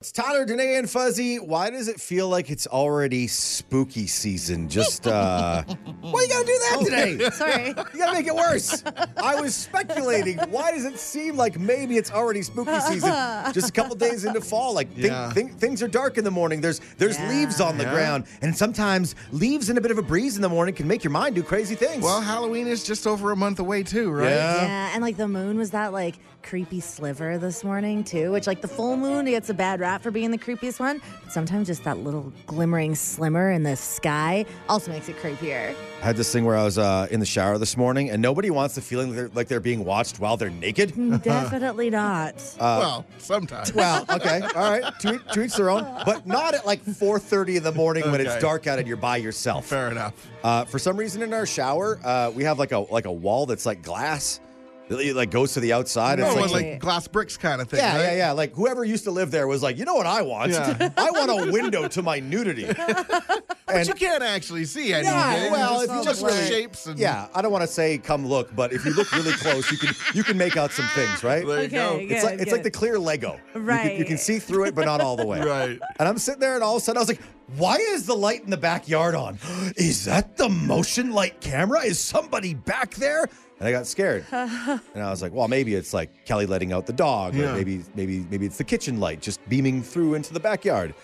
It's Tyler, Danae, and Fuzzy. Why does it feel like it's already spooky season? Just, uh, why you gotta do that today? Sorry. You gotta make it worse. I was speculating. Why does it seem like maybe it's already spooky season? Just a couple days into fall, like thi- Yeah. thi- things are dark in the morning. There's there's Yeah. leaves on the Yeah. ground, and sometimes leaves and a bit of a breeze in the morning can make your mind do crazy things. Well, Halloween is just over a month away too, right? Yeah. Yeah, and like the moon was that like creepy sliver this morning too, which like the full moon gets a bad rap for being the creepiest one. But sometimes just that little glimmering slimmer in the sky also makes it creepier. I had this thing where I was uh, in the shower this morning, and nobody wants the feeling like they're, like they're being watched while they're naked. Definitely not. well, sometimes. Well, okay, all right, to, each- to each their own, but not at like 4:30 in the morning when it's dark out and you're by yourself. Fair enough. Uh, for some reason, in our shower, uh, we have like a like a wall that's like glass, that it, like goes to the outside. It's Oh, like, like glass bricks kind of thing. yeah, right? yeah, yeah. Like whoever used to live there was like, you know what I want? Yeah. I want a window to my nudity. But you can't actually see anything. Yeah, well, It's if you just just really- shapes and Yeah, I don't want to say come look, but if you look really close, you can you can make out some things, right? There you Okay, go. good. It's like it's like the clear Lego. You can, you can see through it, but not all the way. Right. And I'm sitting there, and all of a sudden, I was like, "Why is the light in the backyard on? Is that the motion light camera? Is somebody back there?" And I got scared, and I was like, "Well, maybe it's like Kelly letting out the dog, or maybe maybe maybe it's the kitchen light just beaming through into the backyard."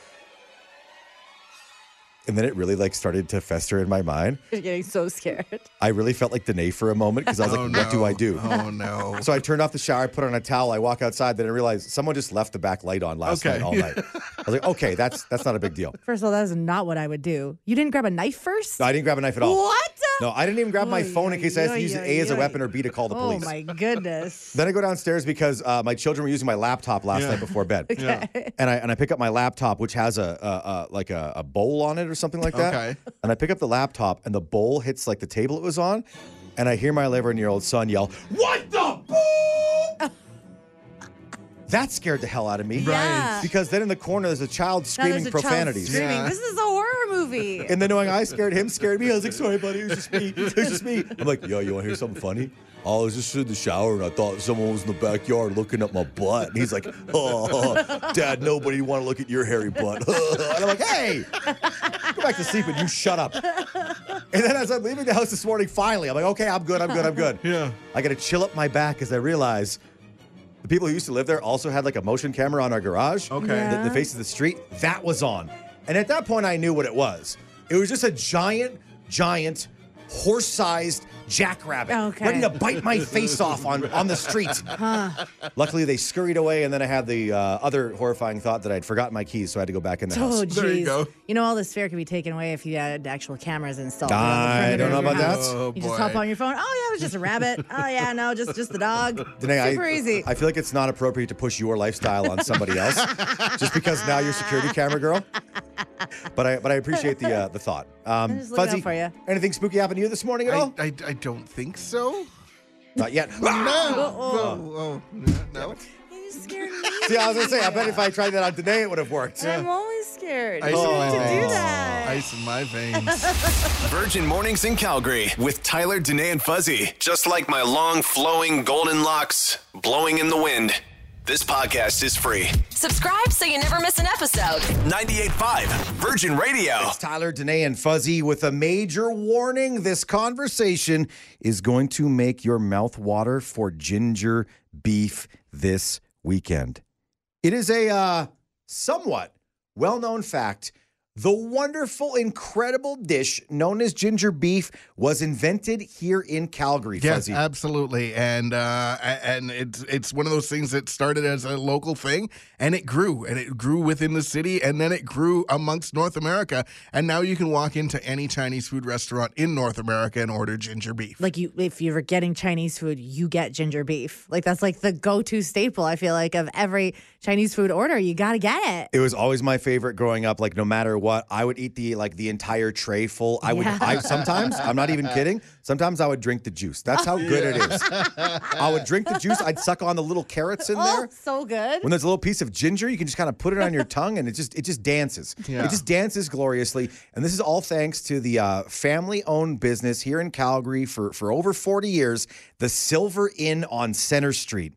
And then it really like started to fester in my mind. You're getting so scared. I really felt like Danae for a moment because I was like, Oh, "What do. I do?" Oh no. So I turned off the shower, I put on a towel, I walk outside, then I realized someone just left the back light on last Okay. night all night. I was like, okay, that's that's not a big deal. First of all, that is not what I would do. You didn't grab a knife first? No, I didn't grab a knife at all. What? No, I didn't even grab my Oy, phone in case I had to oy, use oy, A as a oy. weapon or B to call the police. Oh my goodness. Then I go downstairs because uh, my children were using my laptop last Yeah. night before bed, Yeah. and I and I pick up my laptop, which has a, a, a like a, a bowl on it or something like that. Okay. And I pick up the laptop, and the bowl hits like the table it was on, and I hear my 11 year old son yell, "What the boo!" that scared the hell out of me. Yeah. Because then in the corner there's a child Now screaming there's a child profanities. Screaming. Yeah. This is a horror movie. And then knowing I scared him, scared me. I was like, sorry, buddy, it was just me. It was just me. I'm like, yo, you want to hear something funny? I was just in the shower and I thought someone was in the backyard looking at my butt. And he's like, oh, Dad, nobody want to look at your hairy butt. and I'm like, hey, go back to sleep and you shut up. And then as I'm leaving the house this morning, finally, I'm like, okay, I'm good, I'm good, I'm good. Yeah. I got to chill up my back as I realize the people who used to live there also had like a motion camera on our garage. Okay. Yeah. The, the face of the street, that was on. And at that point, I knew what it was. It was just a giant, giant, horse sized jackrabbit Okay. ready to bite my face off on, on the street. Luckily, they scurried away, and then I had the uh, other horrifying thought that I'd forgotten my keys, so I had to go back in the house. Oh, There you jeez. go. You know, all this fear could be taken away if you had actual cameras installed. around I don't know of your about that. house. Oh, You just boy. hop on your phone. Oh, yeah, it was just a rabbit. Oh, yeah, no, just just the dog. Danae, Super I, easy. I feel like it's not appropriate to push your lifestyle on somebody else, just because now you're security camera girl. But I but I appreciate the uh, the thought. Um, I'm just looking out Fuzzy, for ya. anything spooky happen to you this morning at I, all? I, I don't think so. Not yet. No. Ah! Uh-oh. Oh, oh, no. you scared me. See, I was gonna say, I bet if I tried that on today, it would have worked. I'm always scared. Ice You in need my to do veins. that. Ice in my veins. Virgin Mornings in Calgary with Tyler, Danae, and Fuzzy. Just like my long, flowing golden locks blowing in the wind. This podcast is free. Subscribe so you never miss an episode. 98.5 Virgin Radio. It's Tyler, Danae, and Fuzzy with a major warning. This conversation is going to make your mouth water for ginger beef this weekend. It is a uh, somewhat well known fact. The wonderful, incredible dish known as ginger beef was invented here in Calgary, Yes, Fuzzy. absolutely, and uh, and it's it's one of those things that started as a local thing, and it grew, and it grew within the city, and then it grew amongst North America, and now you can walk into any Chinese food restaurant in North America and order ginger beef. Like you, if you're getting Chinese food, you get ginger beef. Like that's like the go-to staple. I feel like of every Chinese food order, you got to get it. It was always my favorite growing up. Like no matter what, I would eat the like the entire tray full. I would. Yeah. I sometimes I'm not even kidding. Sometimes I would drink the juice. That's how good it is. I would drink the juice. I'd suck on the little carrots in Oh, there. so good. When there's a little piece of ginger, you can just kind of put it on your tongue, and it just it just dances. Yeah. It just dances gloriously. And this is all thanks to the uh, family-owned business here in Calgary for for over 40 years, the Silver Inn on Center Street.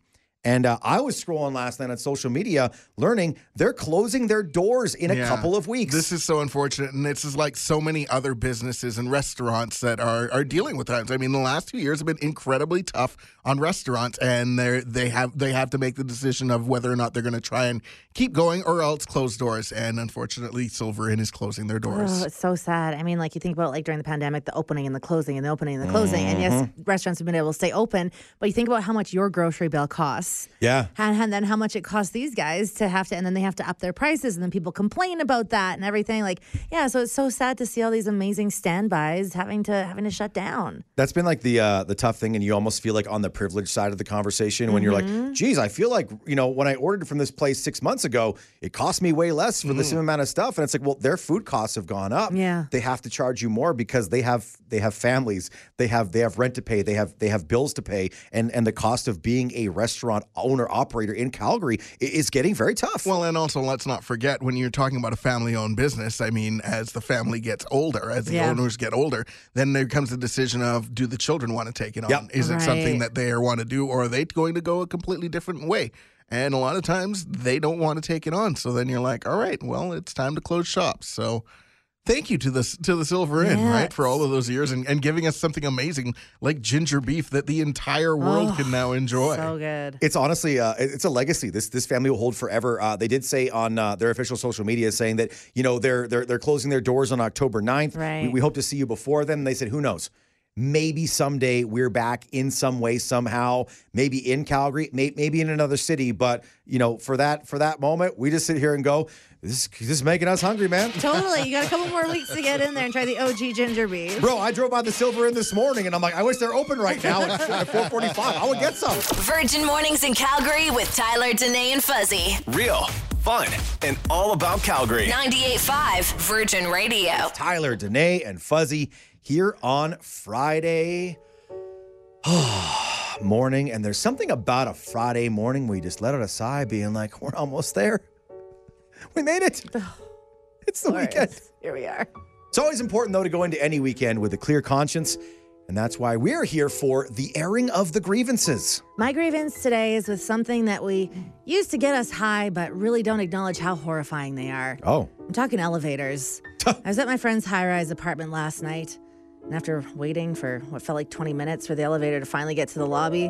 And uh, I was scrolling last night on social media, learning they're closing their doors in a Yeah. couple of weeks. This is so unfortunate, and this is like so many other businesses and restaurants that are are dealing with times. I mean, the last two years have been incredibly tough on restaurants, and they they have they have to make the decision of whether or not they're going to try and keep going or else close doors. And unfortunately, Silver Inn is closing their doors. Oh, it's so sad. I mean, like you think about like during the pandemic, the opening and the closing and the opening and the closing. And yes, Mm-hmm. restaurants have been able to stay open, but you think about how much your grocery bill costs. Yeah. And, and then how much it costs these guys to have to, and then they have to up their prices, and then people complain about that and everything. Like, yeah, so it's so sad to see all these amazing standbys having to having to shut down. That's been like the uh, the tough thing, and you almost feel like on the privileged side of the conversation when you're Mm-hmm. like, "Geez, I feel like you know when I ordered from this place six months ago, it cost me way less for the same amount of stuff." And it's like, well, their food costs have gone up. Yeah. they have to charge you more because they have they have families, they have they have rent to pay, they have they have bills to pay, and and the cost of being a restaurant owner operator in Calgary i- is getting very tough. Well, and also let's not forget when you're talking about a family-owned business. I mean, as the family gets older, as the Yeah. owners get older, then there comes the decision of do the children want to take it on? Yep. Is it something that they want to do, or are they going to go a completely different way? And a lot of times they don't want to take it on. So then you're like, all right, well, it's time to close shops. So. Thank you to the to the Silver Inn, right, for all of those years and, and giving us something amazing like ginger beef that the entire world can now enjoy. So good. It's honestly, uh, it's a legacy. This this family will hold forever. Uh, they did say on uh, their official social media saying that you know they're they're they're closing their doors on October 9th. We, Right. we hope to see you before then. They said, who knows? Maybe someday we're back in some way somehow. Maybe in Calgary, may, maybe in another city. But you know, for that for that moment, we just sit here and go, this this is making us hungry, man. Totally. You got a couple more weeks to get in there and try the OG ginger beef. Bro, I drove by the Silver Inn this morning, and I'm like, I wish they're open right now at 4:45. I would get some. Virgin Mornings in Calgary with Tyler, Danae, and Fuzzy. Real, fun, and all about Calgary. 98.5 Virgin Radio. Tyler, Danae, and Fuzzy here on Friday morning. And there's something about a Friday morning where you just let out a sigh, being like, we're almost there. We made it. It's the weekend. Here we are. It's always important, though, to go into any weekend with a clear conscience. And that's why we're here for the airing of the grievances. My grievance today is with something that we used to get us high, but really don't acknowledge how horrifying they are. Oh, I'm talking elevators. I was at my friend's high rise apartment last night, and after waiting for what felt like 20 minutes for the elevator to finally get to the lobby,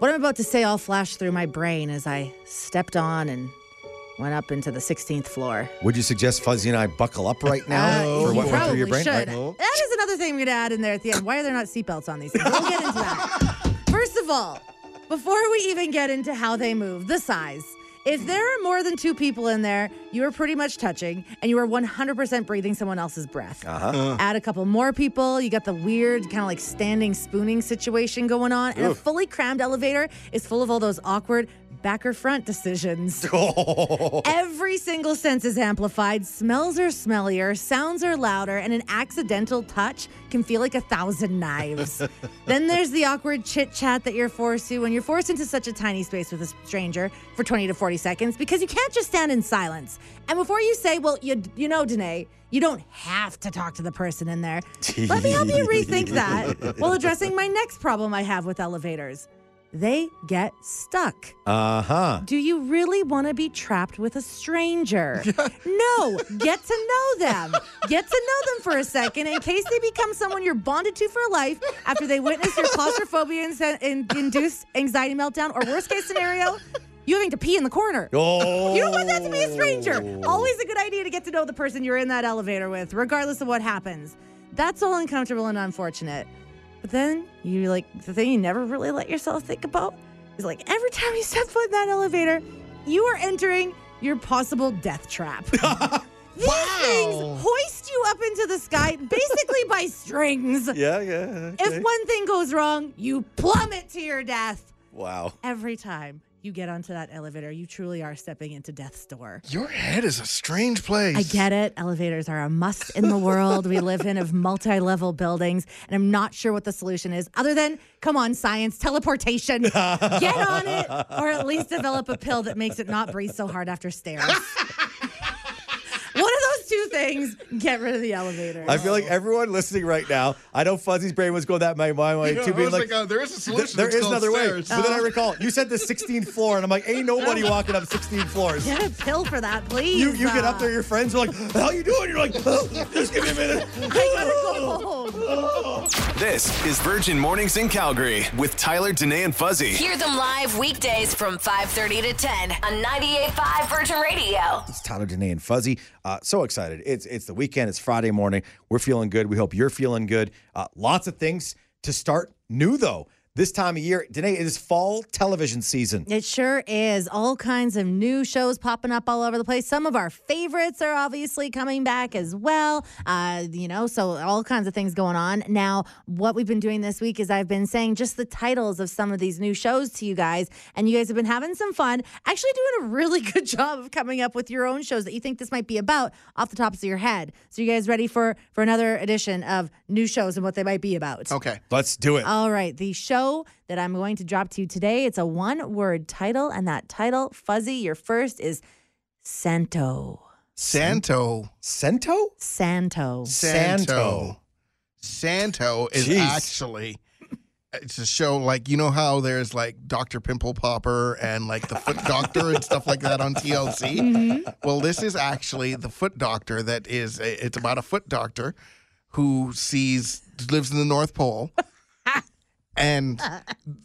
what I'm about to say all flashed through my brain as I stepped on and went up into the 16th floor. would you suggest Fuzzy and I buckle up right now Uh, for what went through your brain? should. Right? That is another thing I'm going to add in there at the end. Why are there not seatbelts on these things? We'll get into that. First of all, before we even get into how they move, the size. If there are more than two people in there, you are pretty much touching and you are 100% breathing someone else's breath. Uh-huh. Add a couple more people, you got the weird kind of like standing spooning situation going on. And a fully crammed elevator is full of all those awkward back or front decisions. Oh. Every single sense is amplified. Smells are smellier, sounds are louder, and an accidental touch can feel like a thousand knives. then there's the awkward chit chat that you're forced to when you're forced into such a tiny space with a stranger for 20 to 40 seconds because you can't just stand in silence. And before you say, well, you, you know, Danae, you don't have to talk to the person in there. Let me help you rethink that while addressing my next problem I have with elevators. They get stuck. Uh huh. Do you really want to be trapped with a stranger? no, get to know them. Get to know them for a second in case they become someone you're bonded to for life after they witness your claustrophobia induced anxiety meltdown, or worst case scenario, you having to pee in the corner. Oh. You don't want that to be a stranger. Always a good idea to get to know the person you're in that elevator with, regardless of what happens. That's all uncomfortable and unfortunate. But then you like the thing you never really let yourself think about is like every time you step foot in that elevator, you are entering your possible death trap. These things hoist you up into the sky basically by strings. Yeah, yeah. If one thing goes wrong, you plummet to your death. Wow. Every time you get onto that elevator, you truly are stepping into death's door. Your head is a strange place. I get it. Elevators are a must in the world we live in of multi-level buildings, and I'm not sure what the solution is other than come on science, teleportation. Get on it or at least develop a pill that makes it not breathe so hard after stairs. One of those two things. things, get rid of the elevator. I feel like everyone listening right now, I know Fuzzy's brain was going that my mind way too, being like, like, oh, there is a solution. there It's is called another way. stairs. But then I uh-huh. recall you said the 16th floor, and I'm like, ain't nobody walking up 16 floors. Get a pill for that, please. You you get up there, your friends are like, how you doing? You're like, oh, just give me a minute. I gotta go home. Oh. This is Virgin Mornings in Calgary with Tyler, Danae, and Fuzzy. Hear them live weekdays from 5:30 to 10 on 98.5 Virgin Radio. It's Tyler, Danae, and Fuzzy. Uh, so excited. It's it's the weekend. It's Friday morning. We're feeling good. We hope you're feeling good. Uh, lots of things to start new, though. This time of year, Danae, it is fall television season. It sure is. All kinds of new shows popping up all over the place. Some of our favorites are obviously coming back as well. Uh, you know, so all kinds of things going on. Now, what we've been doing this week is I've been saying just the titles of some of these new shows to you guys, and you guys have been having some fun. Actually, doing a really good job of coming up with your own shows that you think this might be about off the tops of your head. So, you guys ready for for another edition of new shows and what they might be about? Okay. Let's do it. All right, the show that I'm going to drop to you today, it's a one-word title, and that title, Fuzzy, your first is Santo. Santo. Cento? Santo. Santo. Santo is Jeez. actually it's a show like you know how there's like Dr. Pimple Popper and like the foot doctor and stuff like that on TLC. Mm-hmm. Well, this is actually the foot doctor that is it's about a foot doctor who sees lives in the North Pole and uh.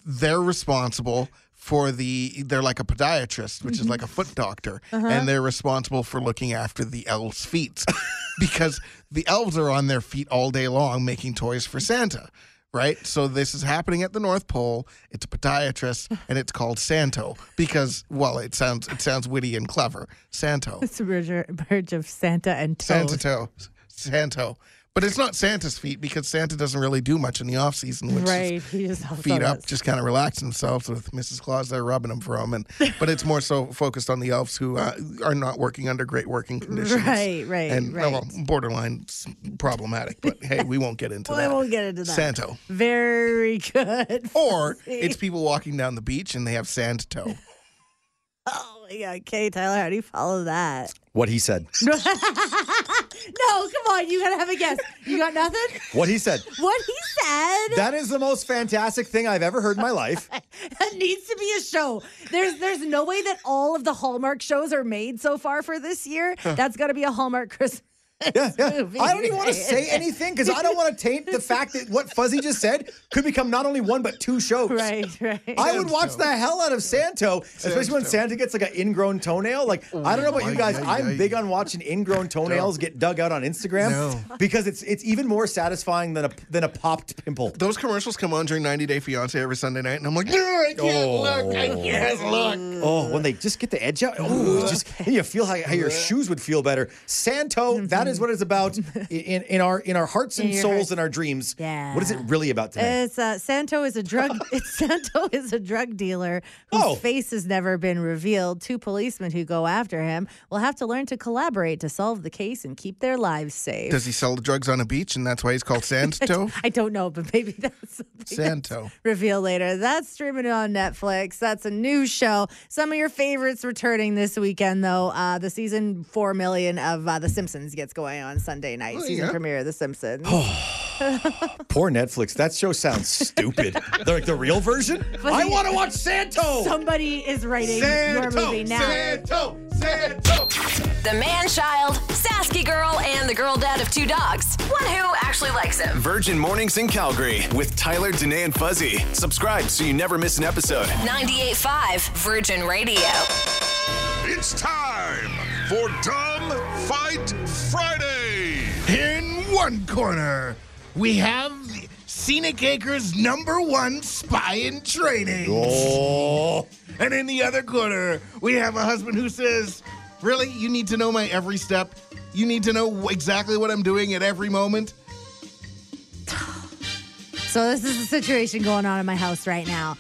they're responsible for the they're like a podiatrist which is mm-hmm. like a foot doctor uh-huh. and they're responsible for looking after the elves feet because the elves are on their feet all day long making toys for santa right? So this is happening at the north pole. It's a podiatrist and it's called santo because well it sounds it sounds witty and clever. Santo. It's a bridge, bridge of Santa and Toad. santa toe santo but it's not santa's feet because santa doesn't really do much in the off season which is Right. He just feet up, does. just kind of relaxing themselves with Mrs. Claus there rubbing them for them. And but it's more so focused on the elves who uh, are not working under great working conditions. Right, right, and right. well, borderline problematic. But hey, we won't get into Well, that. We won't get into that. Santo. Very good. Or it's people walking down the beach and they have sand toe. Oh my God. Okay, Tyler, how do you follow that? What he said. On. You got to have a guess. You got nothing? What he said. What he said. That is the most fantastic thing I've ever heard in my life. that needs to be a show. There's there's no way that all of the Hallmark shows are made so far for this year. That's got to be a Hallmark Christmas. Yeah, yeah. movie. I don't even want to say anything because I don't want to taint the fact that what Fuzzy just said could become not only one but two shows. Right, right. I would watch the hell out of Santo, especially when Santa gets like an ingrown toenail. Like I don't know about you guys, ay, ay, I'm big on watching ingrown toenails get dug out on Instagram No. because it's it's even more satisfying than a than a popped pimple. Those commercials come on during 90 Day Fiance every Sunday night, and I'm like, "No, I can't oh. look. I can't look. Oh, when they just get the edge out, oh, just and you feel how, how your shoes would feel better. Santo, that is what it's about in, in our in our hearts and In souls hearts. and our dreams. Yeah. What is it really about today? It's uh, Santo is a drug. it's Santo is a drug dealer whose Oh. face has never been revealed. Two policemen who go after him will have to learn to collaborate to solve the case and keep their lives safe. Does he sell the drugs on a beach, and that's why he's called Santo? I don't know, but maybe that's Santo. that's revealed later. That's streaming on Netflix. That's a new show. Some of your favorites returning this weekend, though. Uh, the season four million of uh, The Simpsons gets going on Sunday night. Oh, season yeah. premiere of The Simpsons. Poor Netflix. That show sounds stupid. They're like the real version. I want to watch Santo. Somebody is writing your movie now. Santo, Santo. The man child, Sasky girl, and the girl dad of two dogs. One who actually likes him. Virgin Mornings in Calgary with Tyler, Danae, and Fuzzy. Subscribe so you never miss an episode. 98.5 Virgin Radio. It's time for Dumb Fight Friday. In one corner, we have Scenic Acres number one spy in training. Oh, And in the other corner, we have a husband who says, Really? You need to know my every step? You need to know exactly what I'm doing at every moment? So this is the situation going on in my house right now.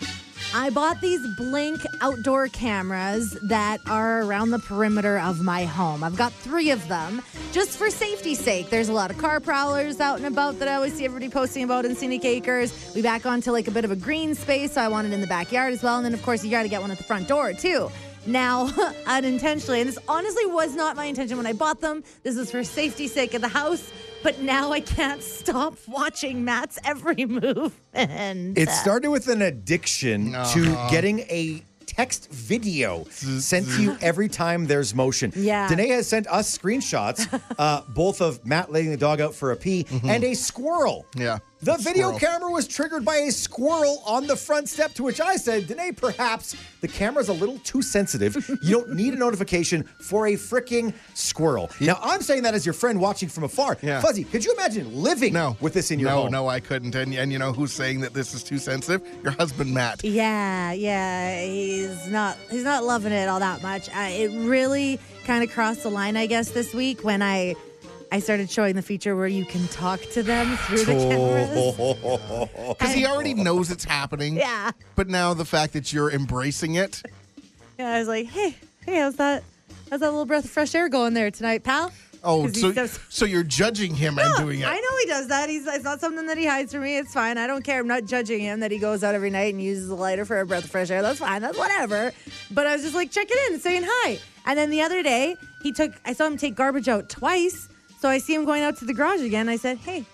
I bought these Blink outdoor cameras that are around the perimeter of my home. I've got three of them just for safety's sake. There's a lot of car prowlers out and about that I always see everybody posting about in Scenic Acres. We back onto like a bit of a green space, so I want it in the backyard as well. And then, of course, you got to get one at the front door too. now unintentionally. And this honestly was not my intention when I bought them. This is for safety's sake of the house. But now I can't stop watching Matt's every move. And It started with an addiction to getting a text video sent to you every time there's motion. Yeah. Danae has sent us screenshots, uh, both of Matt letting the dog out for a pee and a squirrel. Yeah. The video Squirrel. camera was triggered by a squirrel on the front step, to which I said, Danae, perhaps the camera's a little too sensitive. You don't need a notification for a freaking squirrel. Now, I'm saying that as your friend watching from afar. Yeah. Fuzzy, could you imagine living No. with this in your no, home? No, I couldn't. And, and you know who's saying that this is too sensitive? Your husband, Matt. Yeah, yeah, he's not he's not loving it all that much. Uh, it really kind of crossed the line, I guess, this week when I I started showing the feature where you can talk to them through the cameras. Because he already knows it's happening. Yeah, But now the fact that you're embracing it. yeah. I was like, hey, hey, how's that? How's that little breath of fresh air going there tonight, pal? Oh, so, does- so you're judging him and doing it. I know he does that. He's it's not something that he hides from me. It's fine. I don't care. I'm not judging him that he goes out every night and uses a lighter for a breath of fresh air. That's fine. That's whatever. But I was just like checking in and saying hi. And then the other day, he took I saw him take garbage out twice. So I see him going out to the garage again. I said, "Hey,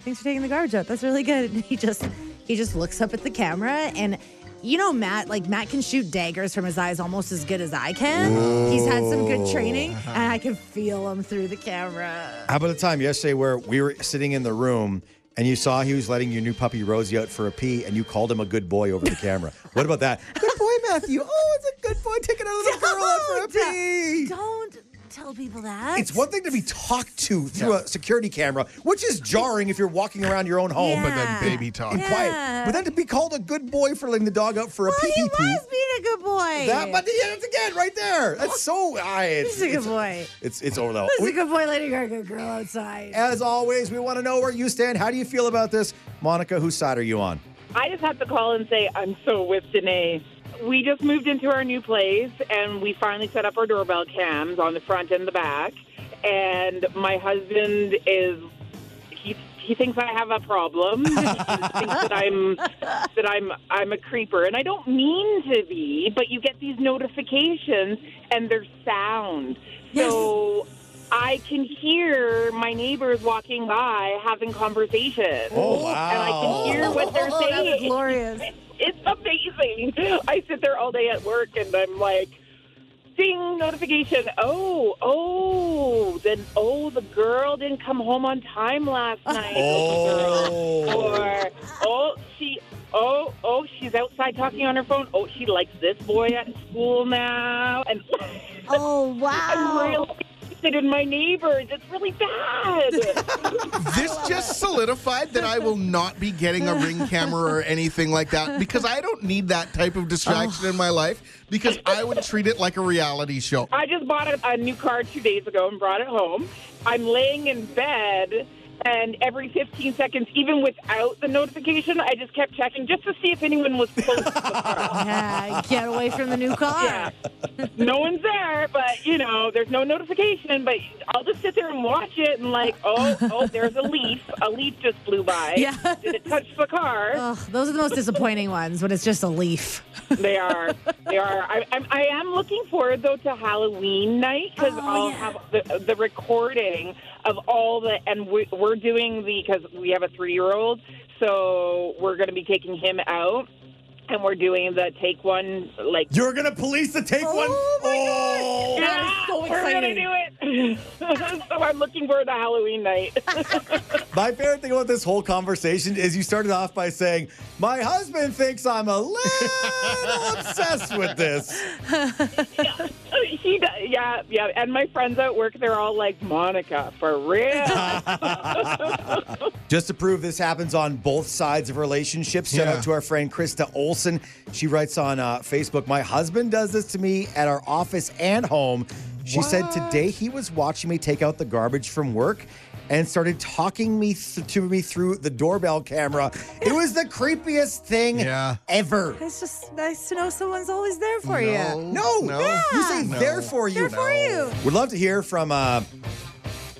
thanks for taking the garbage out. That's really good." And he just he just looks up at the camera and you know Matt, like Matt can shoot daggers from his eyes almost as good as I can. He's had some good training and I can feel him through the camera. How about the time yesterday where we were sitting in the room and you saw he was letting your new puppy Rosie out for a pee and you called him a good boy over the camera? What about that? Good boy, Matthew. Oh, it's a good boy taking a little girl out for a Don't- pee. Don't tell people that. It's one thing to be talked to through a security camera, which is jarring if you're walking around your own home But then baby talk. and quiet. But then to be called a good boy for letting the dog out for a Well, pee he pee poo. was being a good boy. That, but yeah, that's again right there. That's so. I it's, He's a good it's, boy. it's it's over though. He's We- a good boy letting our good girl outside. As always, we want to know where you stand. How do you feel about this? Monica, whose side are you on? I just have to call and say I'm so with Danae. We just moved into our new place and we finally set up our doorbell cams on the front and the back. And my husband is he he thinks I have a problem. he thinks that I'm that I'm I'm a creeper, and I don't mean to be. But you get these notifications and they're sound, so. I can hear my neighbors walking by having conversations. Oh, wow. And I can hear what they're saying. Oh, that's glorious. It's amazing. I sit there all day at work and I'm like, ding, notification. Oh, oh, then, oh, the girl didn't come home on time last oh. night. Oh, oh. Or, oh, she, oh, oh, she's outside talking on her phone. Oh, she likes this boy at school now. And Oh, I'm wow. Interested in my neighbors. It's really bad. This just solidified that I will not be getting a ring camera or anything like that because I don't need that type of distraction in my life because I would treat it like a reality show. I just bought a, a new car two days ago and brought it home. I'm laying in bed, and every 15 seconds, even without the notification, I just kept checking just to see if anyone was close to the car. Yeah, get away from the new car. Yeah. No one's there, but you know, there's no notification. But I'll just sit there and watch it, and like, oh, oh, there's a leaf. A leaf just flew by. Yeah. Did it touch the car? Ugh, those are the most disappointing ones when it's just a leaf. They are. They are. I, I'm, I am looking forward though to Halloween night because Oh, I'll yeah. have the, the recording of all the and we, we're doing the because we have a three year old, so we're going to be taking him out. And we're doing the take one, like You're gonna police the take one? Oh, my oh. God. Oh. That is so we're gonna do it. so I'm looking forward to Halloween night. My favorite thing about this whole conversation is you started off by saying, My husband thinks I'm a little obsessed with this. he, does, yeah, yeah. And my friends at work, they're all like, Monica, for real. Just to prove this happens on both sides of relationships, shout Yeah. out to our friend Krista Olson. She writes on uh, Facebook, My husband does this to me at our office and home. She said today he was watching me take out the garbage from work and started talking me th- to me through the doorbell camera. It was the creepiest thing Yeah. ever. It's just nice to know someone's always there for No. you. No, No. you say No. there for you. There for you. We'd love to hear from uh,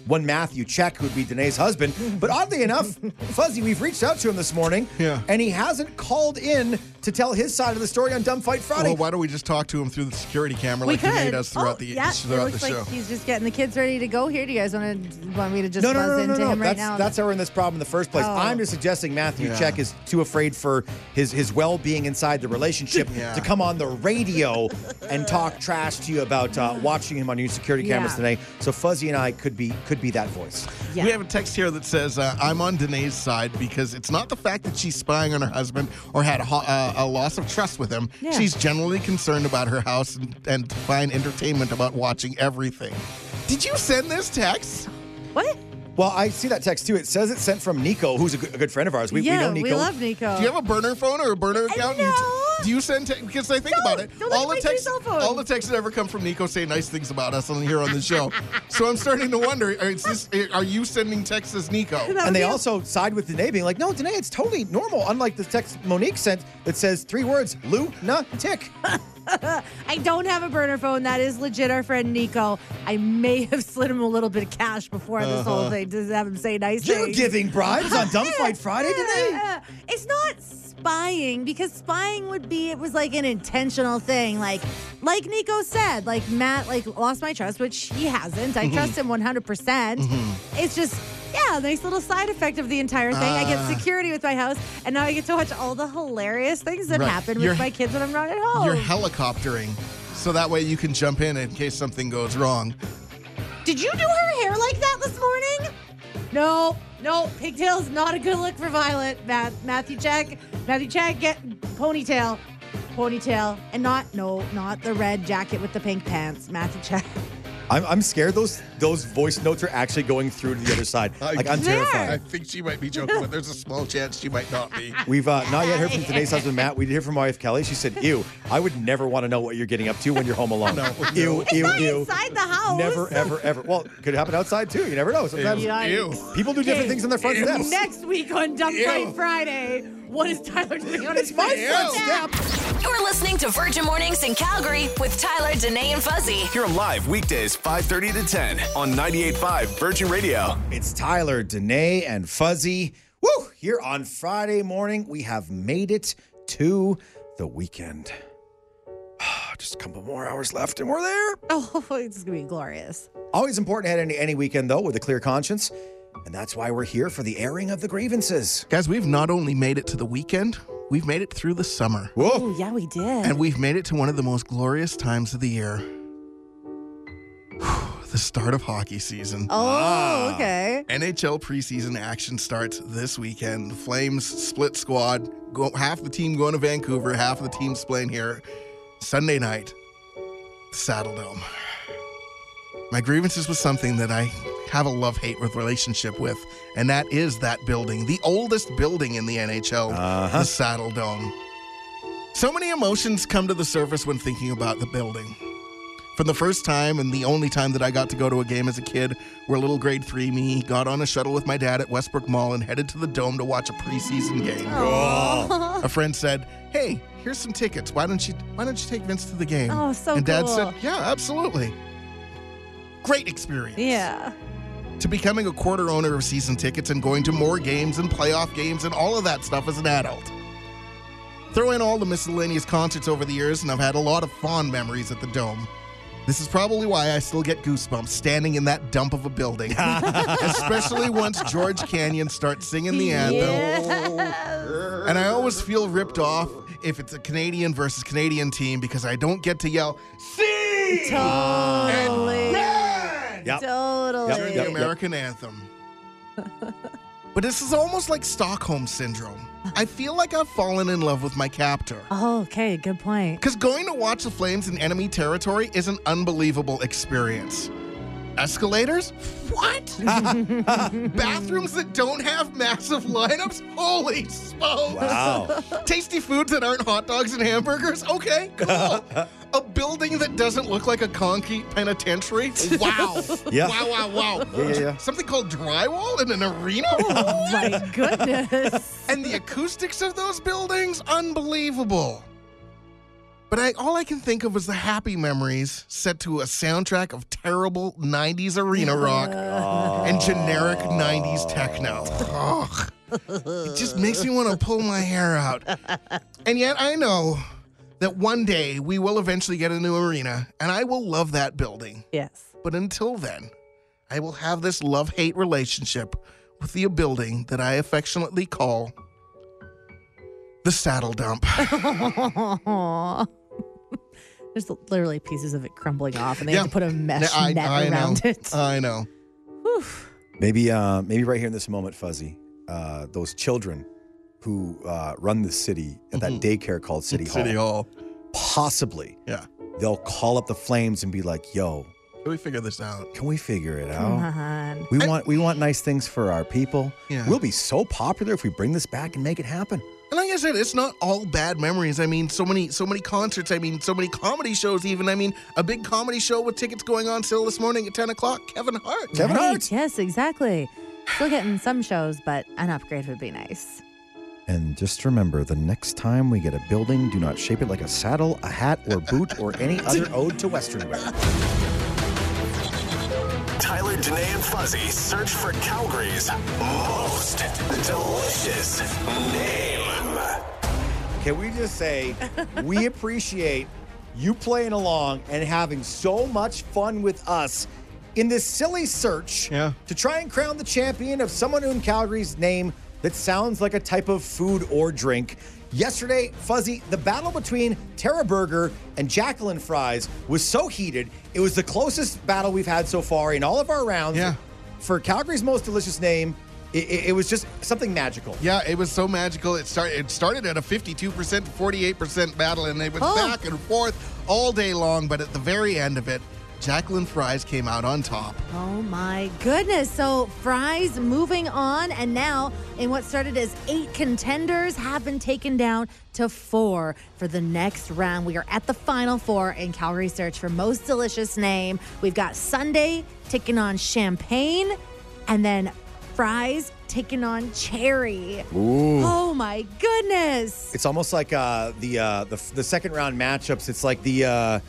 one Matthew Check, who'd be Danae's husband. But oddly enough, Fuzzy, we've reached out to him this morning, Yeah. and he hasn't called in to tell his side of the story on Dumb Fight Friday. Well, why don't we just talk to him through the security camera we like could. he does throughout oh, the yeah, throughout it the looks show? like he's just getting the kids ready to go here. Do you guys want to want me to just no, no, buzz no, no, no, into no. him right that's, now? that's how we're in this problem in the first place. Oh. I'm just suggesting Matthew Yeah. Check is too afraid for his, his well being inside the relationship Yeah. to come on the radio and talk trash to you about uh, watching him on your security cameras Yeah. today. So Fuzzy and I could be could be that voice. yeah. We have a text here that says, uh, I'm on Danae's side because it's not the fact that she's spying on her husband or had a, ho- uh, a loss of trust with him. Yeah. She's generally concerned about her house and, and find entertainment about watching everything. Did you send this text? what? Well, I see that text too. It says it's sent from Nico, who's a good, a good friend of ours. We, yeah, we know Nico. we love Nico. Do you have a burner phone or a burner uh, account? You- no. Do you send te- because I think No, about it, don't let all me the take texts, cell phone. all the texts that ever come from Nico say nice things about us on here on the show. so I'm starting to wonder: uh, is this, uh, are you sending texts as Nico? And they a- also side with Danae, being like, no, Danae, it's totally normal. Unlike the text Monique sent that says three words, Lou, na, tick. I don't have a burner phone. That is legit our friend Nico. I may have slid him a little bit of cash before this whole uh-huh. thing to have him say nice things. You're things. giving bribes on Dumb Fight Friday? Yeah. It's not spying because spying would be it was like an intentional thing. Like like Nico said, like Matt like lost my trust, which he hasn't. I mm-hmm. trust him 100%. percent mm-hmm. It's just yeah, nice little side effect of the entire thing. I get ah. security with my house, and now I get to watch all the hilarious things that Right. happen with You're- my kids when I'm not at home. You're helicoptering, so that way you can jump in in case something goes wrong. Did you do her hair like that this morning? No, no, pigtails not a good look for Violet. Matt, Matthew check, Matthew check, get ponytail, ponytail, and not no, not the red jacket with the pink pants. Matthew check. I'm, I'm scared those those voice notes are actually going through to the other side. Like I'm There. I think she might be joking, but there's a small chance she might not be. We've uh, not yet heard from today's husband Matt. We did hear from my wife Kelly. She said, "Ew, I would never want to know what you're getting up to when you're home alone. Ew, It's ew, not ew. inside the house. Never, ever, ever. Well, could happen outside too. You never know. Sometimes Ew. Ew. people do different things on their front Ew. steps. Next week on Dumb Ew. Fight Friday, what is Tyler doing on his It's my front front step. You're listening to Virgin Mornings in Calgary with Tyler, Danae, and Fuzzy. Hear them live weekdays 5:30 to 10 on 98.5 Virgin Radio. It's Tyler, Danae, and Fuzzy. Woo! Here on Friday morning, we have made it to the weekend. Just a couple more hours left, and we're there. Oh, it's gonna be glorious. Always important to head into any weekend, though, with a clear conscience. And that's why we're here for the airing of the grievances. Guys, we've not only made it to the weekend, we've made it through the summer. Whoa! Oh yeah, we did. And we've made it to one of the most glorious times of the year. the start of hockey season. oh, ah. okay. NHL preseason action starts this weekend. The Flames split squad. Go, half the team going to Vancouver, half of the team's playing here. Sunday night, Saddledome. My grievances was something that I have a love hate relationship with, and that is that building, the oldest building in the NHL, Uh-huh. the Saddledome. So many emotions come to the surface when thinking about the building. From the first time and the only time that I got to go to a game as a kid, where little grade three me got on a shuttle with my dad at Westbrook Mall and headed to the Dome to watch a preseason game. A friend said, "Hey, here's some tickets. Why don't you Why don't you take Vince to the game?" Oh, so And Dad cool. said, "Yeah, absolutely." Great experience. Yeah. To becoming a quarter owner of season tickets and going to more games and playoff games and all of that stuff as an adult. Throw in all the miscellaneous concerts over the years, and I've had a lot of fond memories at the Dome. This is probably why I still get goosebumps standing in that dump of a building, especially once George Canyon starts singing the anthem. And I always feel ripped off if it's a Canadian versus Canadian team because I don't get to yell, "See!" Totally. Yep. Totally. Yep, during yep, the American anthem. but this is almost like Stockholm syndrome. I feel like I've fallen in love with my captor. Oh, okay. Good point. Because going to watch the Flames in enemy territory is an unbelievable experience. Escalators? What? Bathrooms that don't have massive lineups? Holy smokes! Wow. Tasty foods that aren't hot dogs and hamburgers? Okay, cool. A building that doesn't look like a concrete penitentiary? Wow. Yeah. Wow, wow, wow. Yeah, yeah, yeah. Something called drywall in an arena? Oh my goodness. and the acoustics of those buildings? Unbelievable. But I, all I can think of is the happy memories set to a soundtrack of terrible 90s arena rock and generic 90s techno. Ugh. It just makes me want to pull my hair out. And yet I know that one day we will eventually get a new arena and I will love that building. Yes. But until then, I will have this love hate relationship with the building that I affectionately call the saddle dump. Aw. There's literally pieces of it crumbling off, and they Yeah. have to put a mesh I, net I around know. it. I know. Maybe, uh, maybe right here in this moment, Fuzzy, uh, those children who uh, run the city at that daycare called City Hall, Mm-hmm. City Hall. possibly Yeah. they'll call up the flames and be like, "Yo, Can we figure this out? can we figure it Come out? on. We want we want nice things for our people. Yeah. We'll be so popular if we bring this back and make it happen." And like I said, it's not all bad memories. I mean, so many, so many concerts. I mean, so many comedy shows. Even I mean, a big comedy show with tickets going on sale this morning at ten o'clock. Kevin Hart. Kevin Right, Hart. Yes, exactly. Still getting some shows, but an upgrade would be nice. And just remember, the next time we get a building, do not shape it like a saddle, a hat, or boot, or any other ode to Western wear. Tyler, Danae, and Fuzzy search for Calgary's most delicious name. Can we just say we appreciate you playing along and having so much fun with us in this silly search Yeah. to try and crown the champion of someone in Calgary's name that sounds like a type of food or drink. Yesterday, Fuzzy, the battle between Tara Burger and Jacqueline Fries was so heated. It was the closest battle we've had so far in all of our rounds. Yeah. For Calgary's most delicious name, it, it- it was just something magical. Yeah, it was so magical. It started. It started at a 52% to 48% battle, and they went Oh. back and forth all day long. But at the very end of it, Jacqueline Fries came out on top. Oh my goodness. So Fries moving on, and now in what started as eight contenders have been taken down to four for the next round. We are at the final four in Calgary Search for Most Delicious Name. We've got Sunday taking on Champagne, and then Fries taking on Cherry. Oh my goodness. It's almost like uh, the, uh, the the second round matchups. It's like the uh,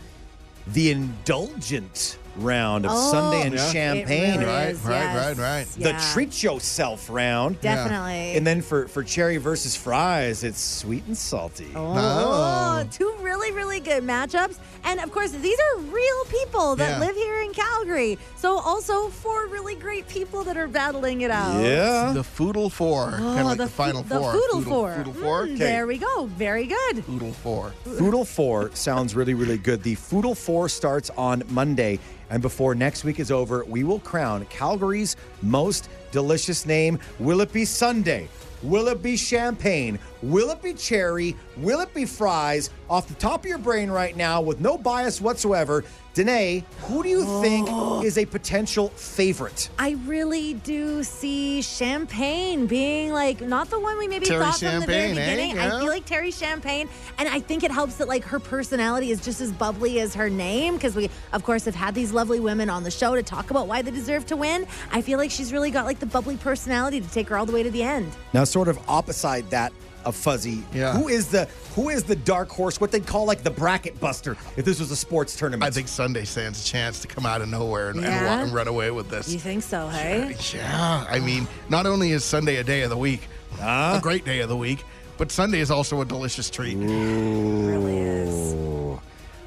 the indulgent round of Oh, Sunday and Yeah. Champagne. really Right, is, right, yes. right, right. The Yeah. treat yourself round. Definitely. And then for for cherry versus fries, it's sweet and salty. Oh, Oh. two really, really good matchups. And of course, these are real people that Yeah. live here in Calgary. So, also four really great people that are battling it out. Yeah. The Foodle Four, kind of like the, fu- final the four. Foodle Foodle- Four. Foodle Four. Mm, Okay. There we go. Very good. Foodle Four. Foodle 4 sounds really, really good. The Foodle 4 starts on Monday. And before next week is over, we will crown Calgary's most delicious name. Will it be Sunday? Will it be champagne? Will it be cherry? Will it be fries? Off the top of your brain right now, with no bias whatsoever, Danae, who do you think is a potential favorite? I really do see Champagne being like not the one we maybe Terry thought from the very Champagne, eh? beginning. I feel like Terry Champagne, and I think it helps that like her personality is just as bubbly as her name because we, of course, have had these lovely women on the show to talk about why they deserve to win. I feel like she's really got like the bubbly personality to take her all the way to the end. Now, sort of opposite that of Fuzzy, Yeah. who is the who is the dark horse? What they'd call like the bracket buster if this was a sports tournament. I think Sunday stands a chance to come out of nowhere and, and, Yeah? wa- and run away with this. You think so, hey? Yeah, I mean, not only is Sunday a day of the week, a great day of the week, but Sunday is also a delicious treat. really is. Ooh.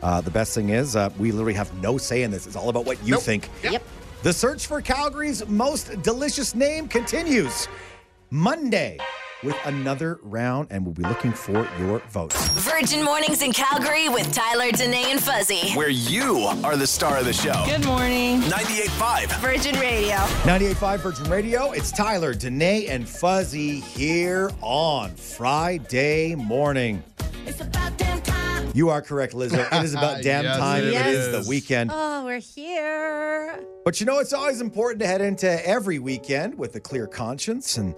Uh, the best thing is, uh, we literally have no say in this. It's all about what you Nope. think. Yep. The search for Calgary's most delicious name continues Monday with another round, and we'll be looking for your votes. Virgin Mornings in Calgary with Tyler, Danae, and Fuzzy. Where you are the star of the show. Good morning. 98.5. Virgin Radio. 98.5 Virgin Radio, it's Tyler, Danae, and Fuzzy here on Friday morning. It's about damn time. You are correct, Lizzo. It is about damn Yes, time. it It is is. the weekend. Oh, we're here. But you know, it's always important to head into every weekend with a clear conscience, and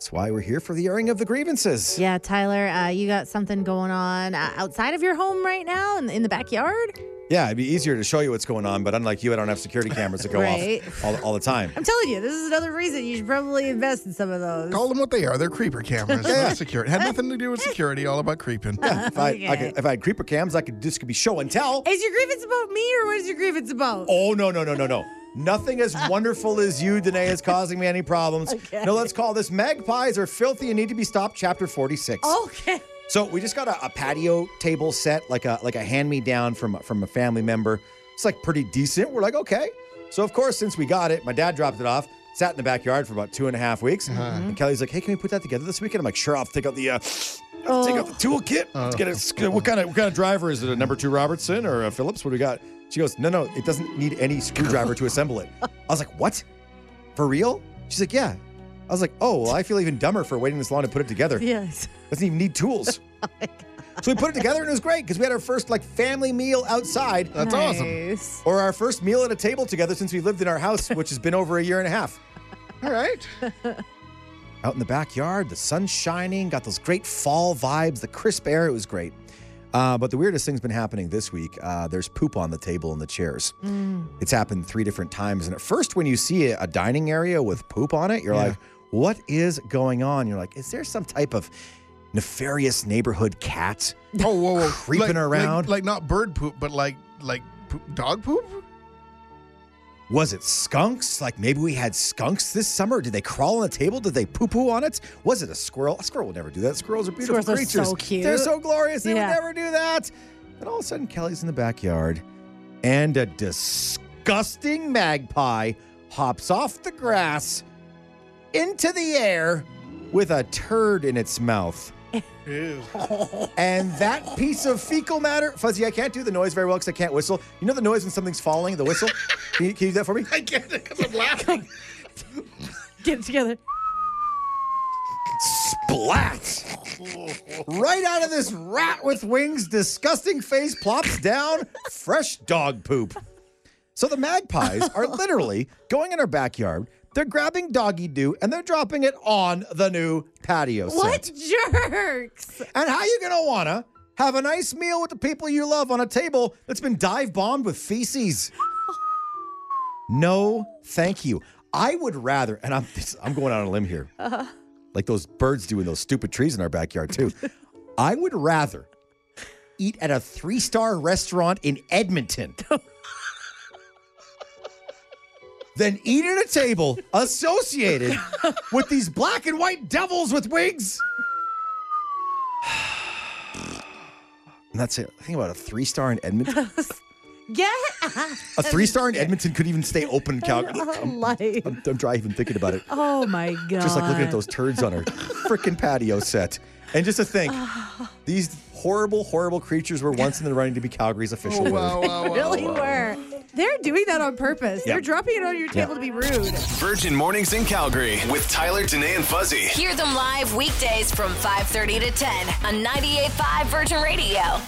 that's why we're here for the airing of the grievances. Yeah, Tyler, uh, you got something going on uh, outside of your home right now in, in the backyard? Yeah, it'd be easier to show you what's going on, but unlike you, I don't have security cameras that go Right. off all, all the time. I'm telling you, this is another reason you should probably invest in some of those. Call them what they are. They're creeper cameras. Yeah. Not security. Had nothing to do with security. All about creeping. If I, I could, if I had creeper cams, I could this could be show and tell. Is your grievance about me or what is your grievance about? Oh no no no no no! Nothing as wonderful as you, Danae, is causing me any problems. Okay. No, let's call this magpies are filthy and need to be stopped. Chapter forty-six. Okay. So we just got a, a patio table set, like a like a hand me down from from a family member. It's like pretty decent. We're like, okay. So of course, since we got it, my dad dropped it off. Sat in the backyard for about two and a half weeks. And Kelly's like, "Hey, can we put that together this weekend?" I'm like, "Sure." I'll take out the uh, I'll take out the toolkit. Let's get it. What kind of what kind of driver is it? A number two Robertson or a Phillips? What do we got? She goes, "No, no, it doesn't need any screwdriver to assemble it." I was like, "What? For real?" She's like, "Yeah." I was like, "Oh, well, I feel even dumber for waiting this long to put it together." Yes. Doesn't even need tools. Oh so we put it together and it was great because we had our first like family meal outside That's awesome. Or our first meal at a table together since we lived in our house, which has been over a year and a half. All right. Out in the backyard, the sun's shining, got those great fall vibes, the crisp air. It was great. Uh, but the weirdest thing's been happening this week. Uh, there's poop on the table and the chairs. It's happened three different times. And at first, when you see a, a dining area with poop on it, you're Yeah. like, what is going on? You're like, is there some type of nefarious neighborhood cat Oh, whoa, whoa. creeping Like- around? Like, like not bird poop, but like like poop, dog poop? Was it skunks? Like maybe we had skunks this summer? Did they crawl on the table? Did they poo poo on it? Was it a squirrel? A squirrel would never do that. Squirrels are beautiful Squirrels are creatures. so cute. They're so glorious. They Yeah. would never do that. And all of a sudden, Kelly's in the backyard, and a disgusting magpie hops off the grass into the air with a turd in its mouth. Ew. And that piece of fecal matter, Fuzzy, I can't do the noise very well because I can't whistle. You know the noise when something's falling, the whistle? Can you, can you do that for me? I can't because I'm laughing. Get it together. Splat! right out of this rat with wings, disgusting face plops down fresh dog poop. So the magpies are literally going in our backyard. They're grabbing doggy doo and they're dropping it on the new patio What set. jerks? And how you gonna wanna have a nice meal with the people you love on a table that's been dive bombed with feces? No, thank you. I would rather, and I'm I'm going out on a limb here, uh-huh. like those birds do in those stupid trees in our backyard too. I would rather eat at a three star restaurant in Edmonton oh than eat at a table associated with these black and white devils with wigs. And that's it. Think about a three star in Edmonton. Get A three star in Edmonton couldn't even stay open in Calgary. I'm, life. I'm, I'm dry even thinking about it. Oh my god. Just like looking at those turds on her freaking patio set. And just to think, these horrible, horrible creatures were once in the running to be Calgary's official oh, word. wow, wow, wow. really were. They're doing that on purpose. Yeah. They're dropping it on your table to be rude. Virgin Mornings in Calgary with Tyler, Danae, and Fuzzy. Hear them live weekdays from 5:30 to 10 on 98.5 Virgin Radio.